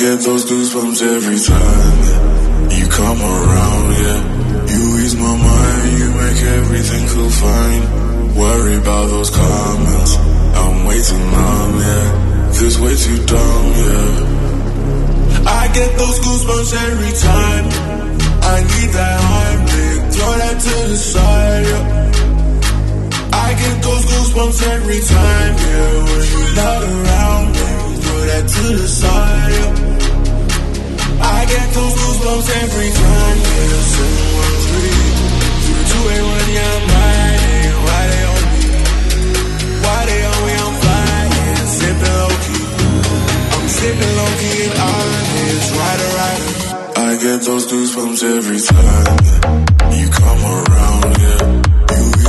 get those goosebumps every time you come around, yeah. You ease my mind, you make everything feel fine. Worry about those comments, I'm way too numb, yeah. This way too dumb, yeah. I get those goosebumps every time. I need that high, big, throw that to the side, yeah. I get those goosebumps every time, yeah. When you're not around, yeah that to the side. Yeah. I get those goosebumps every time. Yeah, someone free. Through the 281, yeah, I'm riding. Why they on me? Why they on me? I'm flying. Sipping low key. I'm sipping low key and honest. Ride or ride. I get those goosebumps every time. Yeah. You come around, yeah. You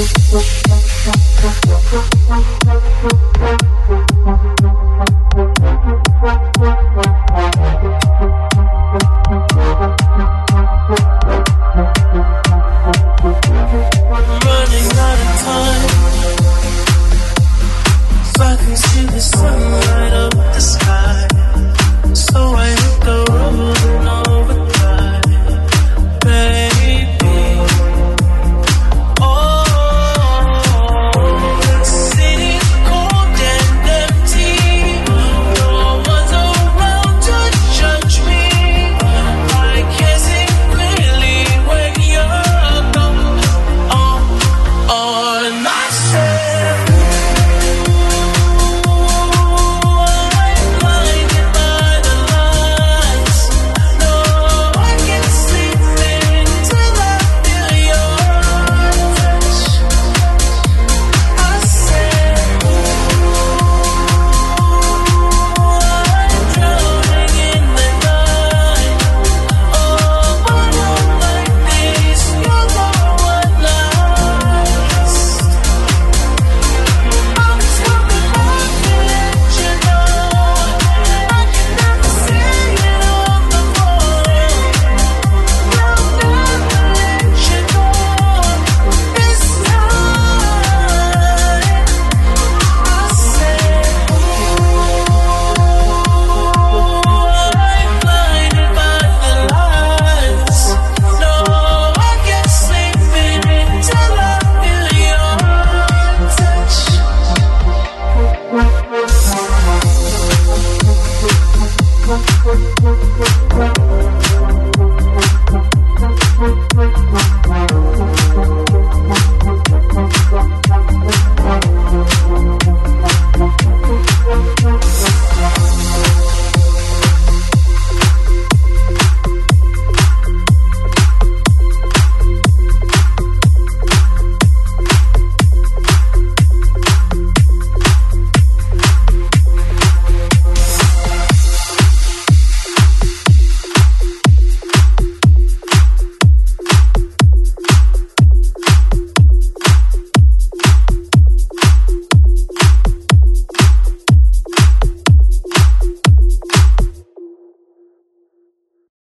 Thank you.